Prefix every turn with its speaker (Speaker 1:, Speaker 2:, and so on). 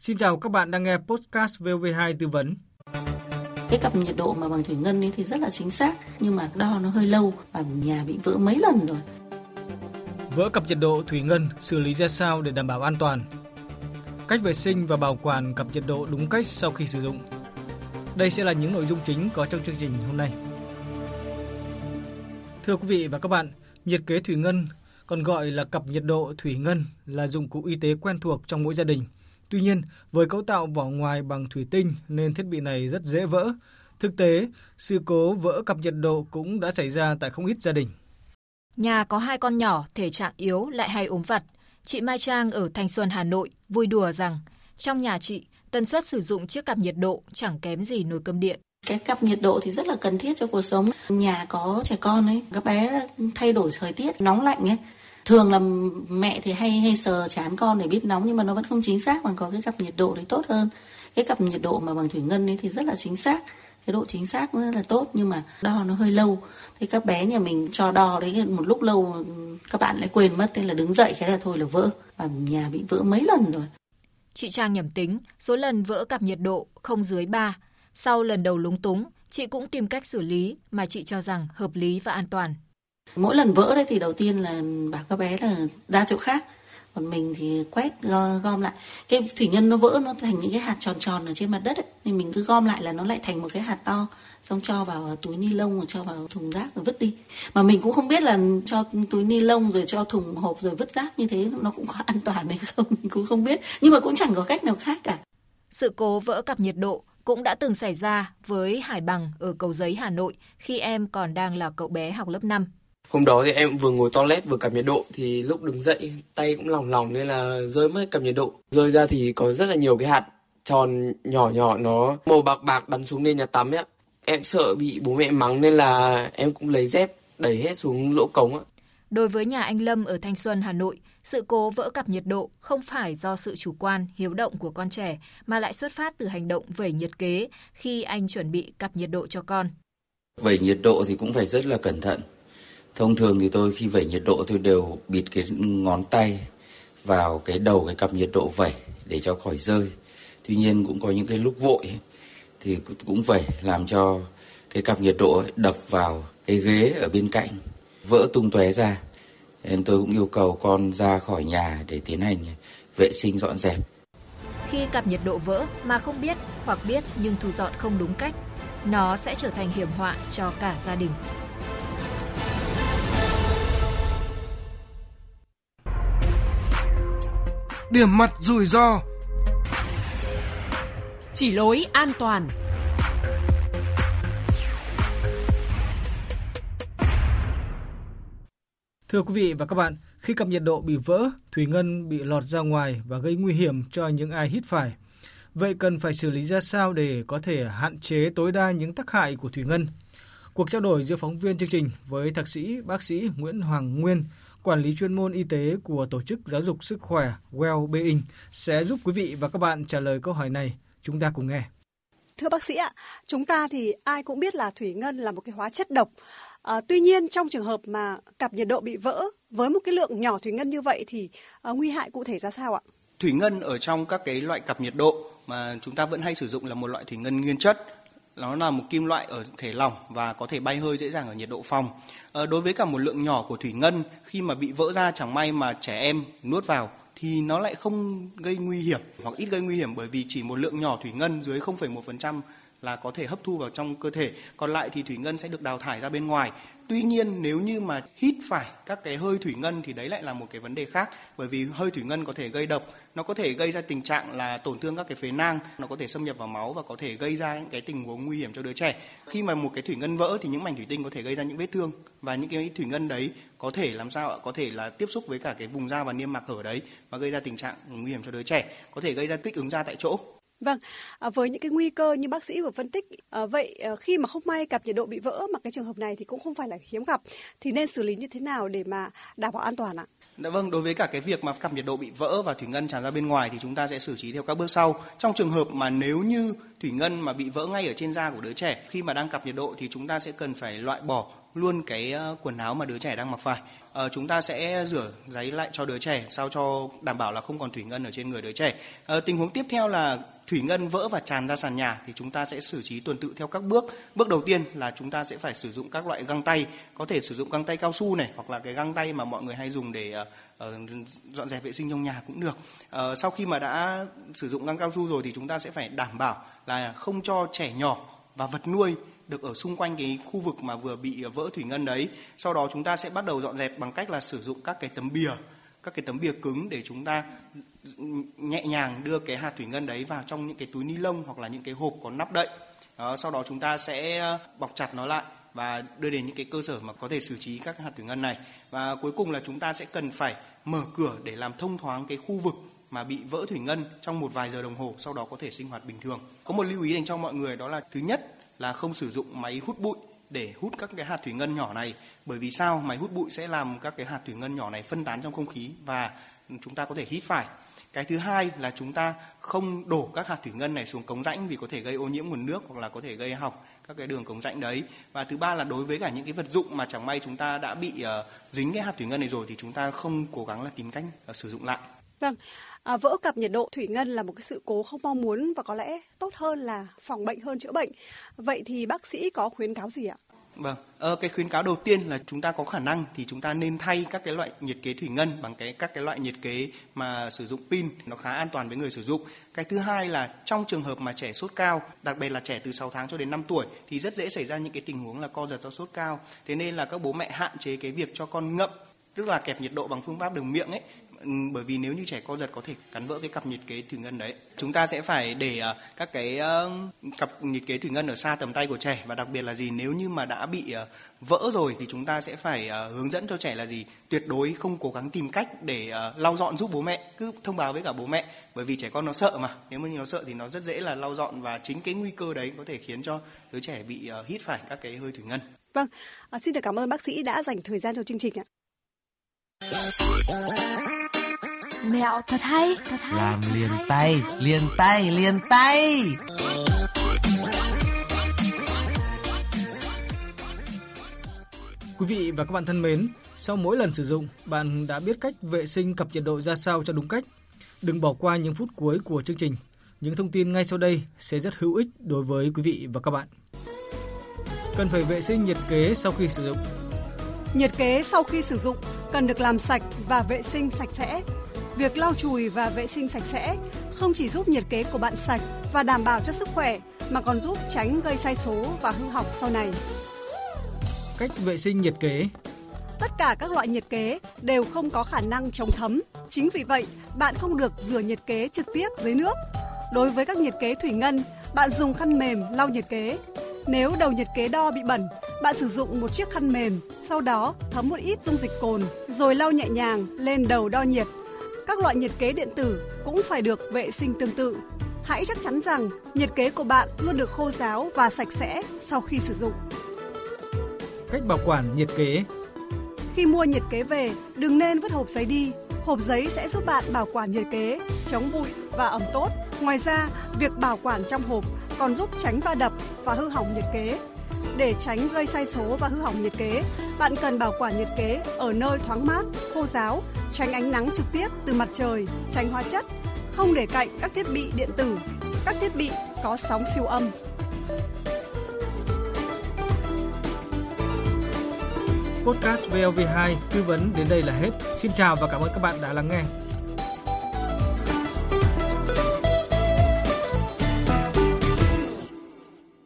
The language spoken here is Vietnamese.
Speaker 1: Xin chào các bạn đang nghe podcast VV2 tư vấn.
Speaker 2: Cái cặp nhiệt độ mà bằng thủy ngân ấy thì rất là chính xác nhưng mà đo nó hơi lâu và nhà bị vỡ mấy lần rồi.
Speaker 1: Vỡ cặp nhiệt độ thủy ngân xử lý ra sao để đảm bảo an toàn? Cách vệ sinh và bảo quản cặp nhiệt độ đúng cách sau khi sử dụng. Đây sẽ là những nội dung chính có trong chương trình hôm nay. Thưa quý vị và các bạn, nhiệt kế thủy ngân còn gọi là cặp nhiệt độ thủy ngân là dụng cụ y tế quen thuộc trong mỗi gia đình. Tuy nhiên, với cấu tạo vỏ ngoài bằng thủy tinh nên thiết bị này rất dễ vỡ. Thực tế, sự cố vỡ cặp nhiệt độ cũng đã xảy ra tại không ít gia đình.
Speaker 3: Nhà có hai con nhỏ, thể trạng yếu lại hay ốm vặt. Chị Mai Trang ở Thanh Xuân, Hà Nội vui đùa rằng trong nhà chị, tần suất sử dụng chiếc cặp nhiệt độ chẳng kém gì nồi cơm điện.
Speaker 2: Cái cặp nhiệt độ thì rất là cần thiết cho cuộc sống. Nhà có trẻ con ấy, các bé thay đổi thời tiết nóng lạnh ấy. Thường là mẹ thì hay hay sờ chán con để biết nóng, nhưng mà nó vẫn không chính xác bằng có cái cặp nhiệt độ đấy tốt hơn. Cái cặp nhiệt độ mà bằng thủy ngân ấy thì rất là chính xác. Cái độ chính xác rất là tốt, nhưng mà đo nó hơi lâu. Thì các bé nhà mình cho đo đấy, một lúc lâu các bạn lại quên mất, thế là đứng dậy cái là thôi là vỡ. Và nhà bị vỡ mấy lần rồi.
Speaker 3: Chị Trang nhầm tính, số lần vỡ cặp nhiệt độ không dưới 3 sau lần đầu lúng túng, chị cũng tìm cách xử lý mà chị cho rằng hợp lý và an toàn
Speaker 2: mỗi lần vỡ đấy thì đầu tiên là bảo các bé là ra chỗ khác. Còn mình thì quét gom lại. Cái thủy ngân nó vỡ nó thành những cái hạt tròn tròn ở trên mặt đất ấy. thì mình cứ gom lại là nó lại thành một cái hạt to. Xong cho vào túi ni lông rồi cho vào thùng rác rồi vứt đi. Mà mình cũng không biết là cho túi ni lông rồi cho thùng hộp rồi vứt rác như thế nó cũng có an toàn hay không mình cũng không biết. Nhưng mà cũng chẳng có cách nào khác cả.
Speaker 3: Sự cố vỡ cặp nhiệt độ cũng đã từng xảy ra với Hải Bằng ở Cầu Giấy, Hà Nội khi em còn đang là cậu bé học lớp 5.
Speaker 4: Hôm đó thì em vừa ngồi toilet vừa cảm nhiệt độ thì lúc đứng dậy tay cũng lỏng lỏng nên là rơi mất cảm nhiệt độ. Rơi ra thì có rất là nhiều cái hạt tròn nhỏ nhỏ nó màu bạc bạc bắn xuống lên nhà tắm ấy. Em sợ bị bố mẹ mắng nên là em cũng lấy dép đẩy hết xuống lỗ cống ạ.
Speaker 3: Đối với nhà anh Lâm ở Thanh Xuân, Hà Nội, sự cố vỡ cặp nhiệt độ không phải do sự chủ quan, hiếu động của con trẻ mà lại xuất phát từ hành động vẩy nhiệt kế khi anh chuẩn bị cặp nhiệt độ cho con.
Speaker 5: Vẩy nhiệt độ thì cũng phải rất là cẩn thận Thông thường thì tôi khi vẩy nhiệt độ tôi đều bịt cái ngón tay vào cái đầu cái cặp nhiệt độ vẩy để cho khỏi rơi. Tuy nhiên cũng có những cái lúc vội thì cũng vẩy làm cho cái cặp nhiệt độ đập vào cái ghế ở bên cạnh vỡ tung tóe ra. Nên tôi cũng yêu cầu con ra khỏi nhà để tiến hành vệ sinh dọn dẹp.
Speaker 3: Khi cặp nhiệt độ vỡ mà không biết hoặc biết nhưng thu dọn không đúng cách, nó sẽ trở thành hiểm họa cho cả gia đình.
Speaker 6: Điểm mặt rủi ro.
Speaker 7: Chỉ lối an toàn.
Speaker 1: Thưa quý vị và các bạn, khi cặp nhiệt độ bị vỡ, thủy ngân bị lọt ra ngoài và gây nguy hiểm cho những ai hít phải. Vậy cần phải xử lý ra sao để có thể hạn chế tối đa những tác hại của thủy ngân? Cuộc trao đổi giữa phóng viên chương trình với thạc sĩ bác sĩ Nguyễn Hoàng Nguyên, quản lý chuyên môn y tế của Tổ chức Giáo dục Sức khỏe Well-being sẽ giúp quý vị và các bạn trả lời câu hỏi này. Chúng ta cùng nghe.
Speaker 8: Thưa bác sĩ ạ, chúng ta thì ai cũng biết là thủy ngân là một cái hóa chất độc. À, tuy nhiên trong trường hợp mà cặp nhiệt độ bị vỡ với một cái lượng nhỏ thủy ngân như vậy thì à, nguy hại cụ thể ra sao ạ?
Speaker 9: Thủy ngân ở trong các cái loại cặp nhiệt độ mà chúng ta vẫn hay sử dụng là một loại thủy ngân nguyên chất nó là một kim loại ở thể lỏng và có thể bay hơi dễ dàng ở nhiệt độ phòng. À, đối với cả một lượng nhỏ của thủy ngân khi mà bị vỡ ra chẳng may mà trẻ em nuốt vào thì nó lại không gây nguy hiểm hoặc ít gây nguy hiểm bởi vì chỉ một lượng nhỏ thủy ngân dưới 0,1% là có thể hấp thu vào trong cơ thể, còn lại thì thủy ngân sẽ được đào thải ra bên ngoài. Tuy nhiên nếu như mà hít phải các cái hơi thủy ngân thì đấy lại là một cái vấn đề khác bởi vì hơi thủy ngân có thể gây độc, nó có thể gây ra tình trạng là tổn thương các cái phế nang, nó có thể xâm nhập vào máu và có thể gây ra những cái tình huống nguy hiểm cho đứa trẻ. Khi mà một cái thủy ngân vỡ thì những mảnh thủy tinh có thể gây ra những vết thương và những cái thủy ngân đấy có thể làm sao ạ? Có thể là tiếp xúc với cả cái vùng da và niêm mạc hở đấy và gây ra tình trạng nguy hiểm cho đứa trẻ, có thể gây ra kích ứng da tại chỗ
Speaker 8: Vâng, à, với những cái nguy cơ như bác sĩ vừa phân tích, à, vậy à, khi mà không may cặp nhiệt độ bị vỡ mà cái trường hợp này thì cũng không phải là hiếm gặp, thì nên xử lý như thế nào để mà đảm bảo an toàn ạ?
Speaker 9: Dạ vâng, đối với cả cái việc mà cặp nhiệt độ bị vỡ và thủy ngân tràn ra bên ngoài thì chúng ta sẽ xử trí theo các bước sau. Trong trường hợp mà nếu như thủy ngân mà bị vỡ ngay ở trên da của đứa trẻ khi mà đang cặp nhiệt độ thì chúng ta sẽ cần phải loại bỏ luôn cái ờ, quần áo mà đứa trẻ đang mặc phải. À, chúng ta sẽ rửa giấy lại cho đứa trẻ sao cho đảm bảo là không còn thủy ngân ở trên người đứa trẻ. À, tình huống tiếp theo là thủy ngân vỡ và tràn ra sàn nhà thì chúng ta sẽ xử trí tuần tự theo các bước. Bước đầu tiên là chúng ta sẽ phải sử dụng các loại găng tay, có thể sử dụng găng tay cao su này hoặc là cái găng tay mà mọi người hay dùng để uh, dọn dẹp vệ sinh trong nhà cũng được. Uh, sau khi mà đã sử dụng găng cao su rồi thì chúng ta sẽ phải đảm bảo là không cho trẻ nhỏ và vật nuôi được ở xung quanh cái khu vực mà vừa bị ờ, vỡ thủy ngân đấy. Sau đó chúng ta sẽ bắt đầu dọn dẹp bằng cách là sử dụng các cái tấm bìa, các cái tấm bìa cứng để chúng ta nhẹ nhàng đưa cái hạt thủy ngân đấy vào trong những cái túi ni lông hoặc là những cái hộp có nắp đậy. Đó, sau đó chúng ta sẽ ờ, bọc chặt nó lại và đưa đến những cái cơ sở mà có thể xử trí các hạt thủy ngân này. Và cuối cùng là chúng ta sẽ cần phải mở cửa để làm thông thoáng cái khu vực mà bị vỡ thủy ngân trong một vài giờ đồng hồ, sau đó có thể sinh hoạt bình thường. Có một lưu ý dành cho mọi người đó là thứ nhất là không sử dụng máy hút bụi để hút các cái hạt thủy ngân nhỏ này. Bởi vì sao? Máy hút bụi sẽ làm các cái hạt thủy ngân nhỏ này phân tán trong không khí và chúng ta có thể hít phải. Cái thứ hai là chúng ta không đổ các hạt thủy ngân này xuống cống rãnh vì có thể gây ô nhiễm nguồn nước hoặc là có thể gây hỏng các cái đường cống rãnh đấy. Và thứ ba là đối với cả những cái vật dụng mà chẳng may chúng ta đã bị uh, dính cái hạt thủy ngân này rồi thì chúng ta không cố gắng là tìm cách uh, sử dụng lại.
Speaker 8: Vâng, à, vỡ cặp nhiệt độ thủy ngân là một cái sự cố không mong muốn và có lẽ tốt hơn là phòng bệnh hơn chữa bệnh. Vậy thì bác sĩ có khuyến cáo gì ạ?
Speaker 9: Vâng, ờ, cái khuyến cáo đầu tiên là chúng ta có khả năng thì chúng ta nên thay các cái loại nhiệt kế thủy ngân bằng cái các cái loại nhiệt kế mà sử dụng pin nó khá an toàn với người sử dụng. Cái thứ hai là trong trường hợp mà trẻ sốt cao, đặc biệt là trẻ từ 6 tháng cho đến 5 tuổi thì rất dễ xảy ra những cái tình huống là co giật do sốt cao. Thế nên là các bố mẹ hạn chế cái việc cho con ngậm tức là kẹp nhiệt độ bằng phương pháp đường miệng ấy Ừ, bởi vì nếu như trẻ co giật có thể cắn vỡ cái cặp nhiệt kế thủy ngân đấy. Chúng ta sẽ phải để uh, các cái uh, cặp nhiệt kế thủy ngân ở xa tầm tay của trẻ. Và đặc biệt là gì? Nếu như mà đã bị uh, vỡ rồi thì chúng ta sẽ phải uh, hướng dẫn cho trẻ là gì? Tuyệt đối không cố gắng tìm cách để uh, lau dọn giúp bố mẹ. Cứ thông báo với cả bố mẹ. Bởi vì trẻ con nó sợ mà. Nếu mà nó sợ thì nó rất dễ là lau dọn. Và chính cái nguy cơ đấy có thể khiến cho đứa trẻ bị uh, hít phải các cái hơi thủy ngân.
Speaker 8: Vâng. À, xin được cảm ơn bác sĩ đã dành thời gian cho chương trình ạ.
Speaker 7: Mẹo thật hay, thật hay.
Speaker 10: Làm
Speaker 7: thật
Speaker 10: liền
Speaker 7: hay,
Speaker 10: tay, liền tay, liền tay.
Speaker 1: Quý vị và các bạn thân mến, sau mỗi lần sử dụng, bạn đã biết cách vệ sinh cặp nhiệt độ ra sao cho đúng cách. Đừng bỏ qua những phút cuối của chương trình. Những thông tin ngay sau đây sẽ rất hữu ích đối với quý vị và các bạn. Cần phải vệ sinh nhiệt kế sau khi sử dụng.
Speaker 8: Nhiệt kế sau khi sử dụng cần được làm sạch và vệ sinh sạch sẽ. Việc lau chùi và vệ sinh sạch sẽ không chỉ giúp nhiệt kế của bạn sạch và đảm bảo cho sức khỏe mà còn giúp tránh gây sai số và hư hỏng sau này.
Speaker 1: Cách vệ sinh nhiệt kế
Speaker 8: Tất cả các loại nhiệt kế đều không có khả năng chống thấm. Chính vì vậy, bạn không được rửa nhiệt kế trực tiếp dưới nước. Đối với các nhiệt kế thủy ngân, bạn dùng khăn mềm lau nhiệt kế. Nếu đầu nhiệt kế đo bị bẩn, bạn sử dụng một chiếc khăn mềm, sau đó thấm một ít dung dịch cồn rồi lau nhẹ nhàng lên đầu đo nhiệt. Các loại nhiệt kế điện tử cũng phải được vệ sinh tương tự. Hãy chắc chắn rằng nhiệt kế của bạn luôn được khô ráo và sạch sẽ sau khi sử dụng.
Speaker 1: Cách bảo quản nhiệt kế
Speaker 8: Khi mua nhiệt kế về, đừng nên vứt hộp giấy đi. Hộp giấy sẽ giúp bạn bảo quản nhiệt kế, chống bụi và ẩm tốt. Ngoài ra, việc bảo quản trong hộp còn giúp tránh va đập và hư hỏng nhiệt kế. Để tránh gây sai số và hư hỏng nhiệt kế, bạn cần bảo quản nhiệt kế ở nơi thoáng mát, khô ráo, tránh ánh nắng trực tiếp từ mặt trời, tránh hóa chất, không để cạnh các thiết bị điện tử, các thiết bị có sóng siêu âm.
Speaker 1: Podcast VLV2 tư vấn đến đây là hết. Xin chào và cảm ơn các bạn đã lắng nghe.